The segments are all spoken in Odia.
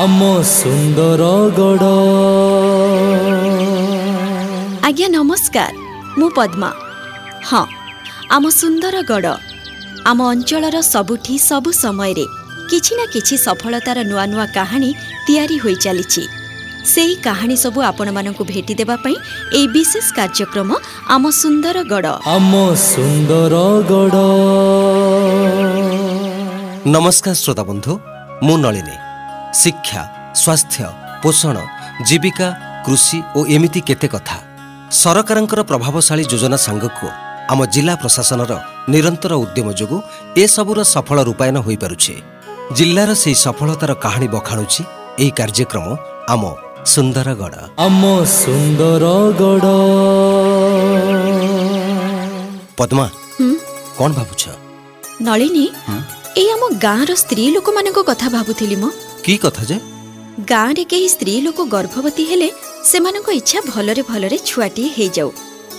ଆମ ସୁନ୍ଦରଗଡ଼ ଆଜ୍ଞା ନମସ୍କାର। ମୁଁ ପଦ୍ମା। ହଁ ଆମ ସୁନ୍ଦରଗଡ଼ ଆମ ଅଞ୍ଚଳର ସବୁଠି ସବୁ ସମୟରେ କିଛି ନା କିଛି ସଫଳତାର ନୂଆ ନୂଆ କାହାଣୀ ତିଆରି ହୋଇ ଚାଲିଛି। ସେହି କାହାଣୀ ସବୁ ଆପଣମାନଙ୍କୁ ଭେଟି ଦେବା ପାଇଁ ଏହି ବିଶେଷ କାର୍ଯ୍ୟକ୍ରମ ଆମ ସୁନ୍ଦରଗଡ଼ ଆମ ସୁନ୍ଦରଗଡ଼ ନମସ୍କାର ଶ୍ରୋତା ବନ୍ଧୁ ମୁଁ ନଳିନୀ। ଶିକ୍ଷା ସ୍ୱାସ୍ଥ୍ୟ ପୋଷଣ ଜୀବିକା କୃଷି ଓ ଏମିତି କେତେ କଥା। ସରକାରଙ୍କର ପ୍ରଭାବଶାଳୀ ଯୋଜନା ସାଙ୍ଗକୁ ଆମ ଜିଲ୍ଲା ପ୍ରଶାସନର ନିରନ୍ତର ଉଦ୍ୟମ ଯୋଗୁଁ ଏସବୁର ସଫଳ ରୂପାୟନ ହୋଇପାରୁଛି। ଜିଲ୍ଲାର ସେହି ସଫଳତାର କାହାଣୀ ବଖାଣୁଛି ଏହି କାର୍ଯ୍ୟକ୍ରମ ଆମ ସୁନ୍ଦରଗଡ଼। ଆମ ସୁନ୍ଦରଗଡ଼। ପଦ୍ମା କ'ଣ ଭାବୁଛ? ନଳିନୀ? ଏଇ ଆମ ଗାଁର ସ୍ତ୍ରୀ ଲୋକମାନଙ୍କ କଥା ଭାବୁଥିଲି ମ। କି କଥା ଯେ ଗାଁରେ କେହି ସ୍ତ୍ରୀ ଲୋକ ଗର୍ଭବତୀ ହେଲେ ସେମାନଙ୍କ ଇଚ୍ଛା ଭଲରେ ଭଲରେ ଛୁଆଟିଏ ହେଇଯାଉ।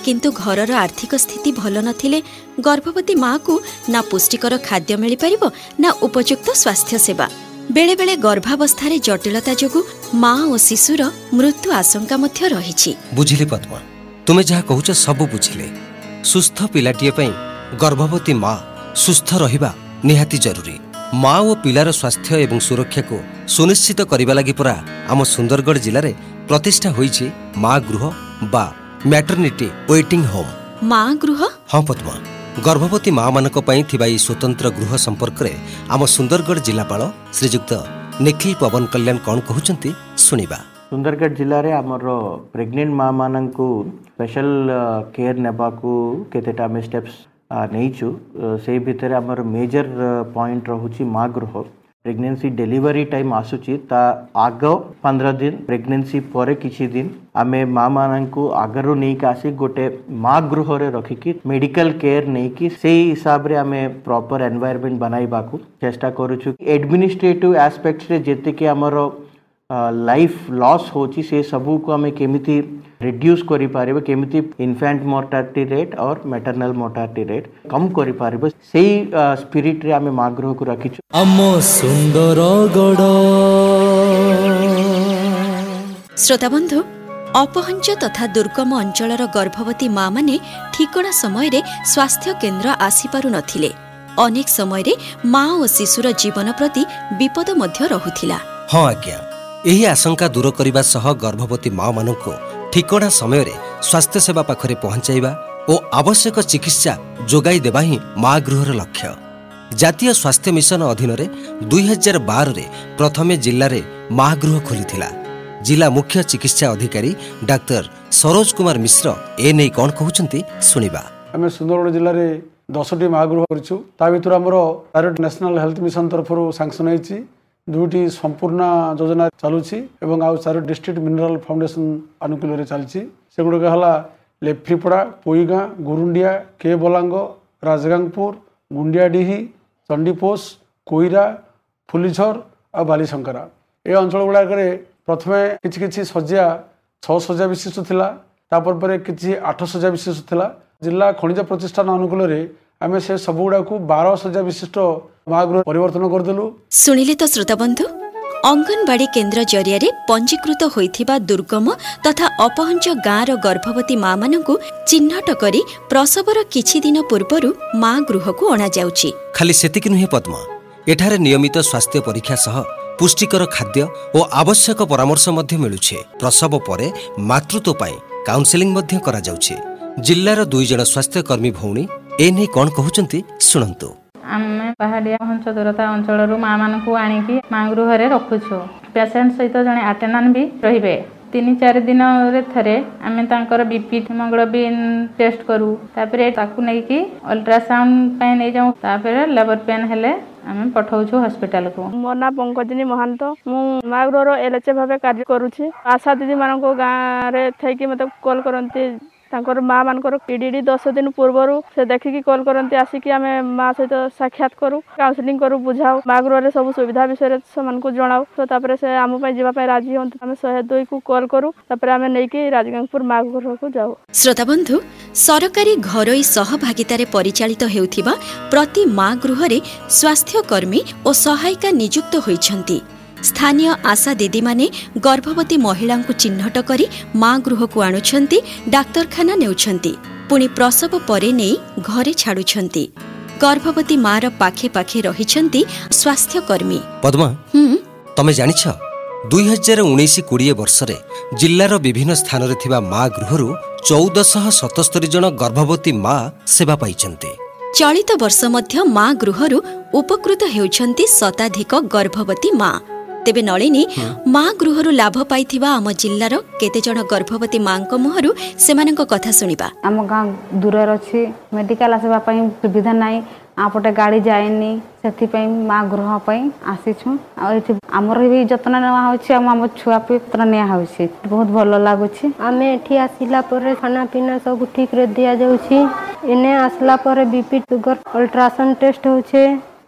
କିନ୍ତୁ ଘରର ଆର୍ଥିକ ସ୍ଥିତି ଭଲ ନଥିଲେ ଗର୍ଭବତୀ ମାଆକୁ ନା ପୁଷ୍ଟିକର ଖାଦ୍ୟ ମିଳିପାରିବ ନା ଉପଯୁକ୍ତ ସ୍ୱାସ୍ଥ୍ୟ ସେବା। ବେଳେବେଳେ ଗର୍ଭାବସ୍ଥାରେ ଜଟିଳତା ଯୋଗୁଁ ମା ଓ ଶିଶୁର ମୃତ୍ୟୁ ଆଶଙ୍କା ମଧ୍ୟ ରହିଛି। ବୁଝିଲି ପଦ୍ମା। ତୁମେ ଯାହା କହୁଛ ସବୁ ବୁଝିଲେ। ସୁସ୍ଥ ପିଲାଟିଏ ପାଇଁ ଗର୍ଭବତୀ ମା ସୁସ୍ଥ ରହିବା ନିହାତି ଜରୁରୀ। ମା ଓ ପିଲାର ସ୍ୱାସ୍ଥ୍ୟ ଏବଂ ସୁରକ୍ଷାକୁ ସୁନିଶ୍ଚିତ କରିବା ଲାଗି ପରା ଆମ ସୁନ୍ଦରଗଡ଼ ଜିଲ୍ଲାରେ ପ୍ରତିଷ୍ଠା ହୋଇଛି ମା ଗୃହ ବା ମ୍ୟାଟର୍ନିଟି ୱେଟିଂ ହୋମ୍। ମା ଗୃହ? ହଁ ପଦ୍ମା ଗର୍ଭବତୀ ମାମାନଙ୍କ ପାଇଁ ଥିବା ଏହି ସ୍ୱତନ୍ତ୍ର ଗୃହ ସମ୍ପର୍କରେ ଆମ ସୁନ୍ଦରଗଡ଼ ଜିଲ୍ଲାପାଳ ଶ୍ରୀଯୁକ୍ତ ନିଖିଲ ପବନ କଲ୍ୟାଣ କ'ଣ କହୁଛନ୍ତି ଶୁଣିବା। ସୁନ୍ଦରଗଡ଼ ଜିଲ୍ଲାରେ ଆମର ପ୍ରେଗନେଣ୍ଟ ମା ମାନଙ୍କୁ ସ୍ପେଶାଲ କେୟାର ନେବାକୁ କେତେଟା ଆମେ ଷ୍ଟେପ୍ସ ନେଇଛୁ। ସେଇ ଭିତରେ ଆମର ମେଜର ପଏଣ୍ଟ ରହୁଛି ମା ଗୃହ। ପ୍ରେଗନେନ୍ସି ଡେଲିଭରି ଟାଇମ୍ ଆସୁଛି ତା ଆଗ ପନ୍ଦର ଦିନ ପ୍ରେଗନେନ୍ସି ପରେ କିଛି ଦିନ ଆମେ ମା ମାନଙ୍କୁ ଆଗରୁ ନେଇକି ଆସି ଗୋଟେ ମା ଗୃହରେ ରଖିକି ମେଡିକାଲ କେୟାର ନେଇକି ସେଇ ହିସାବରେ ଆମେ ପ୍ରପର ଏନଭାୟରମେଣ୍ଟ ବନାଇବାକୁ ଚେଷ୍ଟା କରୁଛୁ ଏଡମିନିଷ୍ଟ୍ରେଟିଭ ଆସ୍ପେକ୍ଟରେ ଯେତିକି ଆମର ଲାଇଫ୍ ଲସ୍ ହେଉଛି ସେ ସବୁକୁ ଆମେ କେମିତି ରିଡ୍ୟୁସ୍ କରିପାରିବେ କେମିତି infant mortality rate or maternal mortality rate କମ୍ କରିପାରିବେ ସେଇ ସ୍ପିରିଟ୍ରେ ଆମେ ମା ଗୃହକୁ ରଖିଛୁ ଆମ ସୁନ୍ଦରଗଡ଼ ଶ୍ରୋତାବନ୍ଧୁ ଅପହଞ୍ଚ ତଥା ଦୁର୍ଗମ ଅଞ୍ଚଳର ଗର୍ଭବତୀ ମାମାନେ ଠିକଣା ସମୟରେ ସ୍ୱାସ୍ଥ୍ୟ କେନ୍ଦ୍ର ଆସିପାରୁନଥିଲେ ଅନେକ ସମୟରେ ମା ଓ ଶିଶୁର ଜୀବନ ପ୍ରତି ବିପଦ ମଧ୍ୟ ରହୁଥିଲା ହଁ ଆଜ୍ଞା ଏହି ଆଶଙ୍କା ଦୂର କରିବା ସହ ଗର୍ଭବତୀ ମାମାନଙ୍କୁ ଠିକଣା ସମୟରେ ସ୍ୱାସ୍ଥ୍ୟସେବା ପାଖରେ ପହଞ୍ଚାଇବା ଓ ଆବଶ୍ୟକ ଚିକିତ୍ସା ଯୋଗାଇ ଦେବା ହିଁ ମା ଗୃହର ଲକ୍ଷ୍ୟ। ଜାତୀୟ ସ୍ୱାସ୍ଥ୍ୟ ମିଶନ ଅଧୀନରେ ଦୁଇହଜାର ବାରରେ ପ୍ରଥମେ ଜିଲ୍ଲାରେ ମା ଗୃହ ଖୋଲିଥିଲା। ଜିଲ୍ଲା ମୁଖ୍ୟ ଚିକିତ୍ସା ଅଧିକାରୀ ଡାକ୍ତର ସରୋଜ କୁମାର ମିଶ୍ର ଏ ନେଇ କ'ଣ କହୁଛନ୍ତି ଶୁଣିବା। ଆମେ ସୁନ୍ଦରଗଡ଼ ଜିଲ୍ଲାରେ ଦଶଟି ମହାଗୃହ କରିଛୁ। ତା ଭିତରୁ ଆମର ନ୍ୟାସନାଲ ହେଲ୍ଥ ମିଶନ ତରଫରୁ ସାଂସନ ହେଇଛି। ଦୁଇଟି ସମ୍ପୂର୍ଣ୍ଣ ଯୋଜନା ଚାଲୁଛି ଏବଂ ଆଉ ଚାରୋଟି ଡିଷ୍ଟ୍ରିକ୍ଟ ମିନେରାଲ ଫାଉଣ୍ଡେସନ ଆନୁକୂଲ୍ୟରେ ଚାଲିଛି। ସେଗୁଡ଼ିକ ହେଲା ଲେଫ୍ରିପଡ଼ା ପୋଇଗାଁ ଗୁରୁଣ୍ଡିଆ କେ ବଲାଙ୍ଗ ରାଜଗାଙ୍ଗପୁର ଗୁଣ୍ଡିଆଡିହି ଚଣ୍ଡିପୋଷ କୋଇରା ଫୁଲିଝର ଆଉ ବାଲିଶଙ୍କରା। ଏ ଅଞ୍ଚଳ ଗୁଡ଼ାକରେ ପ୍ରଥମେ କିଛି କିଛି ଶଯ୍ୟା ଛଅ ଶଯ୍ୟା ବିଶିଷ୍ଟ ଥିଲା ତାପରେ ପରେ କିଛି ଆଠ ଶଯ୍ୟା ବିଶିଷ୍ଟ ଥିଲା। ଜିଲ୍ଲା ଖଣିଜ ପ୍ରତିଷ୍ଠାନ ଅନୁକୂଳରେ ଆମେ ସେ ସବୁଗୁଡ଼ାକୁ ବାର ଶଯ୍ୟା ବିଶିଷ୍ଟ ପରିବର୍ତ୍ତନ କରିଦେଲୁ। ଶୁଣିଲେ ତ ଶ୍ରୋତାବନ୍ଧୁ ଅଙ୍ଗନବାଡି କେନ୍ଦ୍ର ଜରିଆରେ ପଞ୍ଜୀକୃତ ହୋଇଥିବା ଦୁର୍ଗମ ତଥା ଅପହଞ୍ଚ ଗାଁର ଗର୍ଭବତୀ ମାମାନଙ୍କୁ ଚିହ୍ନଟ କରି ପ୍ରସବର କିଛି ଦିନ ପୂର୍ବରୁ ମା ଗୃହକୁ ଅଣାଯାଉଛି। ଖାଲି ସେତିକି ନୁହେଁ ପଦ୍ମ ଏଠାରେ ନିୟମିତ ସ୍ୱାସ୍ଥ୍ୟ ପରୀକ୍ଷା ସହ ପୁଷ୍ଟିକର ଖାଦ୍ୟ ଓ ଆବଶ୍ୟକ ପରାମର୍ଶ ମଧ୍ୟ ମିଳୁଛି। ପ୍ରସବ ପରେ ମାତୃତ୍ୱ ପାଇଁ କାଉନ୍ସେଲିଂ ମଧ୍ୟ କରାଯାଉଛି। ଜିଲ୍ଲାର ଦୁଇ ଜଣ ସ୍ୱାସ୍ଥ୍ୟକର୍ମୀ ଭଉଣୀ ଏ ନେଇ କ'ଣ କହୁଛନ୍ତି ଶୁଣନ୍ତୁ। ପାହାଡ଼ିଆ ଘଞ୍ଚ ଦୂରତା ଅଞ୍ଚଳରୁ ମାଆ ମାନଙ୍କୁ ଆଣିକି ମାଆ ଗୃହରେ ରଖୁଛୁ। ପେସେଣ୍ଟ ସହିତ ଜଣେ ଆଟେଣ୍ଡାଣ୍ଟ ବି ରହିବେ। ତିନି ଚାରି ଦିନରେ ଥରେ ଆମେ ତାଙ୍କର ବିପି ହିମୋଗ୍ଲୋବିନ୍ ଟେଷ୍ଟ କରୁ। ତାପରେ ତାକୁ ନେଇକି ଅଲ୍ଟ୍ରାସାଉଣ୍ଡ ପାଇଁ ନେଇଯାଉ। ତାପରେ ଲେବର ପେନ୍ ହେଲେ ଆମେ ପଠାଉଛୁ ହସ୍ପିଟାଲକୁ। ମୋ ନାଁ ପଙ୍କଜିନୀ ମହାନ୍ତ। ମୁଁ ମାଗୃହର ଏଲ୍ଏଚ୍ ଭାବେ କାର୍ଯ୍ୟ କରୁଛି। ଆଶା ଦିଦିମାନଙ୍କ ଗାଁରେ ଥାଇକି ମୋତେ କଲ୍ କରନ୍ତି ତାଙ୍କର ମା ମାନଙ୍କର ପିଡିଡି ଦଶ ଦିନ ପୂର୍ବରୁ ସେ ଦେଖିକି କଲ୍ କରନ୍ତି ଆସିକି ଆମେ ମା ସହିତ ସାକ୍ଷାତ କରୁ କାଉନସିଲିଂ କରୁ ବୁଝାଉ ମା ଗୃହରେ ସବୁ ସୁବିଧା ବିଷୟରେ ସେମାନଙ୍କୁ ଜଣାଉ। ତ ତାପରେ ସେ ଆମ ପାଇଁ ଯିବା ପାଇଁ ରାଜି ହୁଅନ୍ତି। ଆମେ ଶହେ ଦୁଇକୁ କଲ୍ କରୁ ତାପରେ ଆମେ ନେଇକି ରାଜଗାଙ୍ଗପୁର ମା ଗୃହକୁ ଯାଉ। ଶ୍ରୋତାବନ୍ଧୁ ସରକାରୀ ଘରୋଇ ସହଭାଗିତାରେ ପରିଚାଳିତ ହେଉଥିବା ପ୍ରତି ମା ଗୃହରେ ସ୍ୱାସ୍ଥ୍ୟକର୍ମୀ ଓ ସହାୟିକା ନିଯୁକ୍ତ ହୋଇଛନ୍ତି। ସ୍ଥାନୀୟ ଆଶା ଦିଦିମାନେ ଗର୍ଭବତୀ ମହିଳାଙ୍କୁ ଚିହ୍ନଟ କରି ମା ଗୃହକୁ ଆଣୁଛନ୍ତି ଡାକ୍ତରଖାନା ନେଉଛନ୍ତି। ପୁଣି ପ୍ରସବ ପରେ ନେଇ ଘରେ ଛାଡୁଛନ୍ତି। ଗର୍ଭବତୀ ମାର ପାଖେ ପାଖେ ରହିଛନ୍ତି ସ୍ୱାସ୍ଥ୍ୟକର୍ମୀ। ପଦ୍ମା ତମେ ଜାଣିଛ ଦୁଇ ହଜାର ଉଣେଇଶ କୋଡ଼ିଏ ବର୍ଷରେ ଜିଲ୍ଲାର ବିଭିନ୍ନ ସ୍ଥାନରେ ଥିବା ମା ଗୃହରୁ ଚଉଦଶହ ସତସ୍ତରୀ ଜଣ ଗର୍ଭବତୀ ମା ସେବା ପାଇଛନ୍ତି। ଚଳିତ ବର୍ଷ ମଧ୍ୟ ମା ଗୃହରୁ ଉପକୃତ ହେଉଛନ୍ତି ଶତାଧିକ ଗର୍ଭବତୀ ମା। ତେବେ ନଳିନୀ ମା ଗୃହରୁ ଲାଭ ପାଇଥିବା ଆମ ଜିଲ୍ଲାର କେତେଜଣ ଗର୍ଭବତୀ ମାଙ୍କ ମୁହଁରୁ ସେମାନଙ୍କ କଥା ଶୁଣିବା। ଆମ ଗାଁ ଦୂରରେ ଅଛି। ମେଡ଼ିକାଲ ଆସିବା ପାଇଁ ସୁବିଧା ନାହିଁ। ଆପଟେ ଗାଡ଼ି ଯାଏନି ସେଥିପାଇଁ ମା ଗୃହ ପାଇଁ ଆସିଛୁ। ଆଉ ଏଠି ଆମର ବି ଯତ୍ନ ନେওয়া ହେଉଛି। ଆଉ ଆମ ଛୁଆ ବି ଯତ୍ନ ନିଆ ହେଉଛି। ବହୁତ ଭଲ ଲାଗୁଛି। ଆମେ ଏଠି ଆସିଲା ପରେ ଖାନା ପିନା ସବୁ ଠିକ୍ରେ ଦିଆଯାଉଛି। ଏନେ ଆସିଲା ପରେ ବିପି ସୁଗର ଅଲ୍ଟ୍ରାସାଉଣ୍ଡ ଟେଷ୍ଟ ହେଉଛି।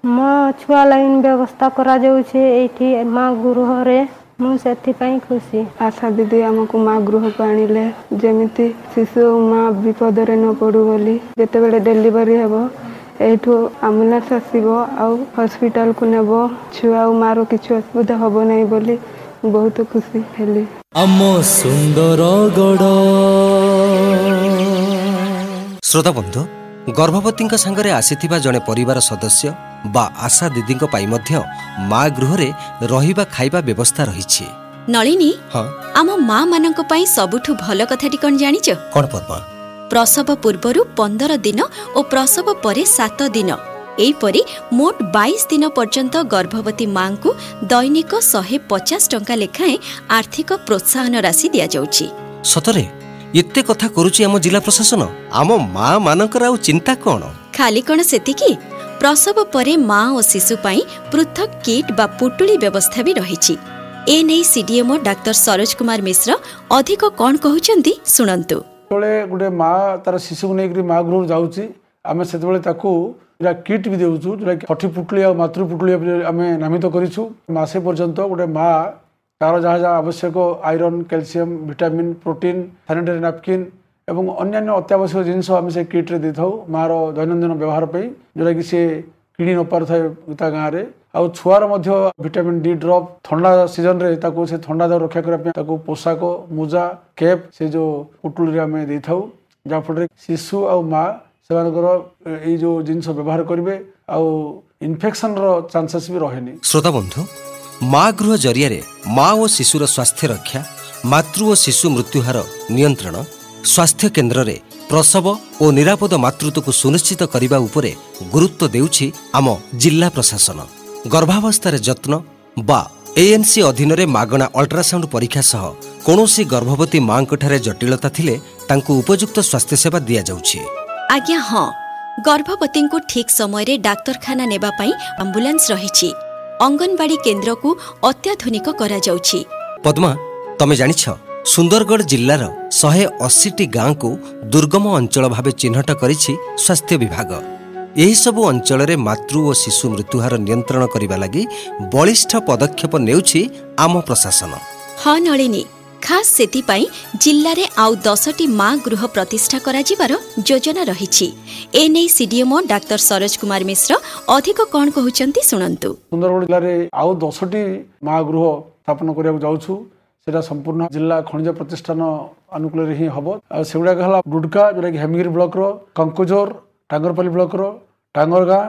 ମୋ ଛୁଆ ଲାଇନ୍ ବ୍ୟବସ୍ଥା କରାଯାଉଛି ଏଇଠି ମା ଗୃହରେ। ମୁଁ ସେଥିପାଇଁ ଖୁସି। ଆଶା ଦିଦି ଆମକୁ ମା ଗୃହକୁ ଆଣିଲେ। ଯେମିତି ଶିଶୁ ମା ବିପଦରେ ନ ପଡ଼ୁ ବୋଲି ଯେତେବେଳେ ଡେଲିଭରି ହେବ ଏଇଠୁ ଆମ୍ବୁଲାନ୍ସ ଆସିବ ଆଉ ହସ୍ପିଟାଲକୁ ନେବ। ଛୁଆ ଆଉ ମାର କିଛି ଅସୁବିଧା ହେବ ନାହିଁ ବୋଲି ବହୁତ ଖୁସି ହେଲି। ଆମ ସୁନ୍ଦର ଗଡ଼। ଶ୍ରୋତା ବନ୍ଧୁ ଗର୍ଭବତୀଙ୍କ ସାଙ୍ଗରେ ଆସିଥିବା ଜଣେ ପରିବାର ସଦସ୍ୟ ବା ଆଶା ଦିଦିଙ୍କ ପାଇଁ ମଧ୍ୟ ମା ଗୃହରେ ରହିବା ଖାଇବା ବ୍ୟବସ୍ଥା ରହିଛି। ନଳିନୀ ଆମ ମା ମାନଙ୍କ ପାଇଁ ସବୁଠୁ ଭଲ କଥାଟି କଣ ଜାଣିଛ? କଣ ପଦ୍ମା? ପ୍ରସବ ପୂର୍ବରୁ ପନ୍ଦର ଦିନ ଓ ପ୍ରସବ ପରେ ସାତ ଦିନ। ଏହିପରି ମୋଟ ବାଇଶ ଦିନ ପର୍ଯ୍ୟନ୍ତ ଗର୍ଭବତୀ ମାଙ୍କୁ ଦୈନିକ ଶହେ ପଚାଶ ଟଙ୍କା ଲେଖାଏଁ ଆର୍ଥିକ ପ୍ରୋତ୍ସାହନ ରାଶି ଦିଆଯାଉଛି। ସତରେ? ଏତେ କଥା କରୁଛି ଆମ ଜିଲ୍ଲା ପ୍ରଶାସନ? ଆମ ମା ମାନଙ୍କର ଆଉ ଚିନ୍ତା କଣ? ଖାଲି କଣ ସେତିକି? ପ୍ରସବ ପରେ ମା ଓ ଶିଶୁ ପାଇଁ ପୃଥକ କିଟ୍ ବା ପୁଟୁଳି ବ୍ୟବସ୍ଥା ବି ରହିଛି। ଏ ନେଇ ସିଡିଏମ୍ଓ ଡାକ୍ତର ସରୋଜ କୁମାର ମିଶ୍ର ଅଧିକ କଣ କହୁଛନ୍ତି ଶୁଣନ୍ତୁ। ଯେତେବେଳେ ଗୋଟେ ମା ତାର ଶିଶୁକୁ ନେଇକରି ମା ଗୃହରୁ ଯାଉଛି ଆମେ ସେତେବେଳେ ତାକୁ ଯୋଉଟା କିଟ୍ ବି ଦେଉଛୁ ଯୋଉଟାକି ଷଠି ପୁଟୁଳି ଆଉ ମାତୃ ପୁଟୁଳି ଆମେ ନାମିତ କରିଛୁ। ମାସେ ପର୍ଯ୍ୟନ୍ତ ଗୋଟେ ମା ତାର ଯାହା ଯାହା ଆବଶ୍ୟକ iron calcium vitamin protein sanitary napkin ଏବଂ ଅନ୍ୟାନ୍ୟ ଅତ୍ୟାବଶ୍ୟକ ଜିନିଷ ଆମେ ସେ କିଟ୍ରେ ଦେଇଥାଉ। ମାର ଦୈନନ୍ଦିନ ବ୍ୟବହାର ପାଇଁ ଯୋଉଟାକି ସେ କିଣି ନ ପାରୁଥାଏ ତା ଗାଁରେ। ଆଉ ଛୁଆର ମଧ୍ୟ ଭିଟାମିନ୍ ଡି ଡ୍ରପ୍ ଥଣ୍ଡା ସିଜନରେ ତାକୁ ସେ ଥଣ୍ଡା ଦାଉ ରକ୍ଷା କରିବା ପାଇଁ ତାକୁ ପୋଷାକ ମୋଜା କ୍ୟାପ୍ ସେ ଯେଉଁ ପୁଟୁଳିରେ ଆମେ ଦେଇଥାଉ। ଯାହାଫଳରେ ଶିଶୁ ଆଉ ମା ସେମାନଙ୍କର ଏଇ ଯେଉଁ ଜିନିଷ ବ୍ୟବହାର କରିବେ ଆଉ ଇନଫେକ୍ସନର ଚାନ୍ସେସ୍ ବି ରହେନି। ଶ୍ରୋତା ବନ୍ଧୁ ମା ଗୃହ ଜରିଆରେ ମା ଓ ଶିଶୁର ସ୍ୱାସ୍ଥ୍ୟ ରକ୍ଷା ମାତୃ ଓ ଶିଶୁ ମୃତ୍ୟୁହାର ନିୟନ୍ତ୍ରଣ ସ୍ୱାସ୍ଥ୍ୟ କେନ୍ଦ୍ରରେ ପ୍ରସବ ଓ ନିରାପଦ ମାତୃତ୍ୱକୁ ସୁନିଶ୍ଚିତ କରିବା ଉପରେ ଗୁରୁତ୍ୱ ଦେଉଛି ଆମ ଜିଲ୍ଲା ପ୍ରଶାସନ। ଗର୍ଭାବସ୍ଥାରେ ଯତ୍ନ ବା ଏଏନ୍ସି ଅଧୀନରେ ମାଗଣା ଅଲ୍ଟ୍ରାସାଉଣ୍ଡ ପରୀକ୍ଷା ସହ କୌଣସି ଗର୍ଭବତୀ ମାଙ୍କଠାରେ ଜଟିଳତା ଥିଲେ ତାଙ୍କୁ ଉପଯୁକ୍ତ ସ୍ୱାସ୍ଥ୍ୟସେବା ଦିଆଯାଉଛି। ଆଜ୍ଞା ହଁ। ଗର୍ଭବତୀଙ୍କୁ ଠିକ୍ ସମୟରେ ଡାକ୍ତରଖାନା ନେବା ପାଇଁ ଆମ୍ବୁଲାନ୍ସ ରହିଛି। ଅଙ୍ଗନବାଡି କେନ୍ଦ୍ରକୁ ଅତ୍ୟାଧୁନିକ କରାଯାଉଛି। ପଦ୍ମା ତମେ ଜାଣିଛ? ସୁନ୍ଦରଗଡ଼ ଜିଲ୍ଲାର ଶହେ ଅଶୀଟି ଗାଁକୁ ଦୁର୍ଗମ ଅଞ୍ଚଳ ଭାବେ ଚିହ୍ନଟ କରିଛି ସ୍ୱାସ୍ଥ୍ୟ ବିଭାଗ। ଏହିସବୁ ଅଞ୍ଚଳରେ ମାତୃ ଓ ଶିଶୁ ମୃତ୍ୟୁହାର ନିୟନ୍ତ୍ରଣ କରିବା ଲାଗି ବଳିଷ୍ଠ ପଦକ୍ଷେପ ନେଉଛି ଆମ ପ୍ରଶାସନ। ହଁ ନଳିନୀ ଖାସ୍ ସେଥିପାଇଁ ଜିଲ୍ଲାରେ ଆଉ ଦଶଟି ମା ଗୃହ ପ୍ରତିଷ୍ଠା କରାଯିବାର ଯୋଜନା ରହିଛି। ଏନେଇ ସିଡିଏମ୍ଓ ଡାକ୍ତର ସରୋଜ କୁମାର ମିଶ୍ର ଅଧିକ କଣ କହୁଛନ୍ତି ଶୁଣନ୍ତୁ। ସୁନ୍ଦରଗଡ଼ ଜିଲ୍ଲାରେ ଆଉ ଦଶଟି ମା ଗୃହ ସ୍ଥାପନ କରିବାକୁ ଯାଉଛୁ। ସେଟା ସମ୍ପୂର୍ଣ୍ଣ ଜିଲ୍ଲା ଖଣିଜ ପ୍ରତିଷ୍ଠାନ ଅନୁକୂଳରେ ହିଁ ହବ ଆଉ ସେଗୁଡ଼ାକ ହେଲା ଡୁଡକା ଯୋଉଟାକି ହେମଗିରି ବ୍ଲକର କଙ୍କଜୋର ଟାଙ୍ଗରପାଲି ବ୍ଲକର ଟାଙ୍ଗରଗାଁ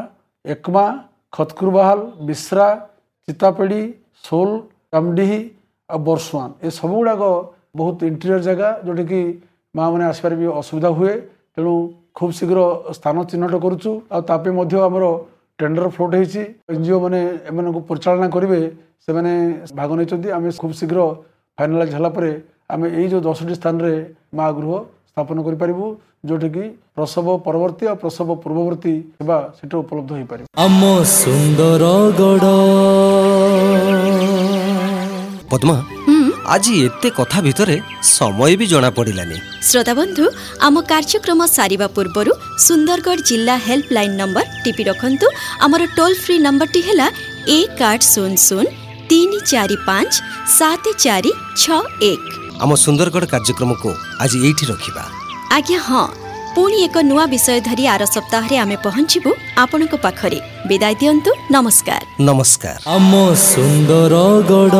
ଏକମା ଖତକୁରବାହାଲ ବିଶ୍ରା ଚିତାପେଡ଼ି ସୋଲ କାମଡିହି ଆଉ ବର୍ଷୁଆନ ଏ ସବୁଗୁଡ଼ାକ ବହୁତ ଇଣ୍ଟେରିୟର ଜାଗା ଯୋଉଠିକି ମାଆମାନେ ଆସିବାରେ ବି ଅସୁବିଧା ହୁଏ। ତେଣୁ ଖୁବ୍ ଶୀଘ୍ର ସ୍ଥାନ ଚିହ୍ନଟ କରୁଛୁ। ଆଉ ତା ପାଇଁ ମଧ୍ୟ ଆମର ଟେଣ୍ଡର ଫ୍ଲୋଟ୍ ହେଇଛି। ଏନ୍ଜିଓ ମାନେ ଏମାନଙ୍କୁ ପରିଚାଳନା କରିବେ। ସେମାନେ ଭାଗ ନେଇଛନ୍ତି। ଆମେ ଖୁବ୍ ଶୀଘ୍ର ଫାଇନାଲାଇଜ୍ ହେଲା ପରେ ଆମେ ଏଇ ଯେଉଁ ଦଶଟି ସ୍ଥାନରେ ମା ଗୃହ ସ୍ଥାପନ କରିପାରିବୁ ଯେଉଁଠିକି ପ୍ରସବ ପରବର୍ତ୍ତୀ ଆଉ ପ୍ରସବ ପୂର୍ବବର୍ତ୍ତୀ ସେବା ସେଠି ଉପଲବ୍ଧ ହୋଇପାରିବ। ଆମ ସୁନ୍ଦର ଗଡ଼। ପଦ୍ମା ଆଜି ଏତେ କଥା ଭିତରେ ସମୟ ବି ଜଣା ପଡ଼ିଲାନି। ଶ୍ରୋତାବନ୍ଧୁ ଆମ କାର୍ଯ୍ୟକ୍ରମ ସାରିବା ପୂର୍ବରୁ ସୁନ୍ଦରଗଡ଼ ଜିଲ୍ଲା ହେଲ୍ପଲାଇନ୍ ନମ୍ବର ଟିପି ରଖନ୍ତୁ। ଆମର ଟୋଲ୍ ଫ୍ରି ନମ୍ବରଟି ହେଲା ଏକ ଆଠ ଶୂନ ଶୂନ ତିନି ଚାରି ପାଞ୍ଚ ସାତ ଚାରି ଛଅ ଏକ। ଆମ ସୁନ୍ଦରଗଡ଼ କାର୍ଯ୍ୟକ୍ରମକୁ ଆଜି ଏଇଠି ରଖିବା। ଆଜ୍ଞା ହଁ। ପୁଣି ଏକ ନୂଆ ବିଷୟ ଧରି ଆର ସପ୍ତାହରେ ଆମେ ପହଞ୍ଚିବୁ ଆପଣଙ୍କ ପାଖରେ। ବିଦାୟ ଦିଅନ୍ତୁ ନମସ୍କାର। ନମସ୍କାର। ଆମ ସୁନ୍ଦର ଗଡ଼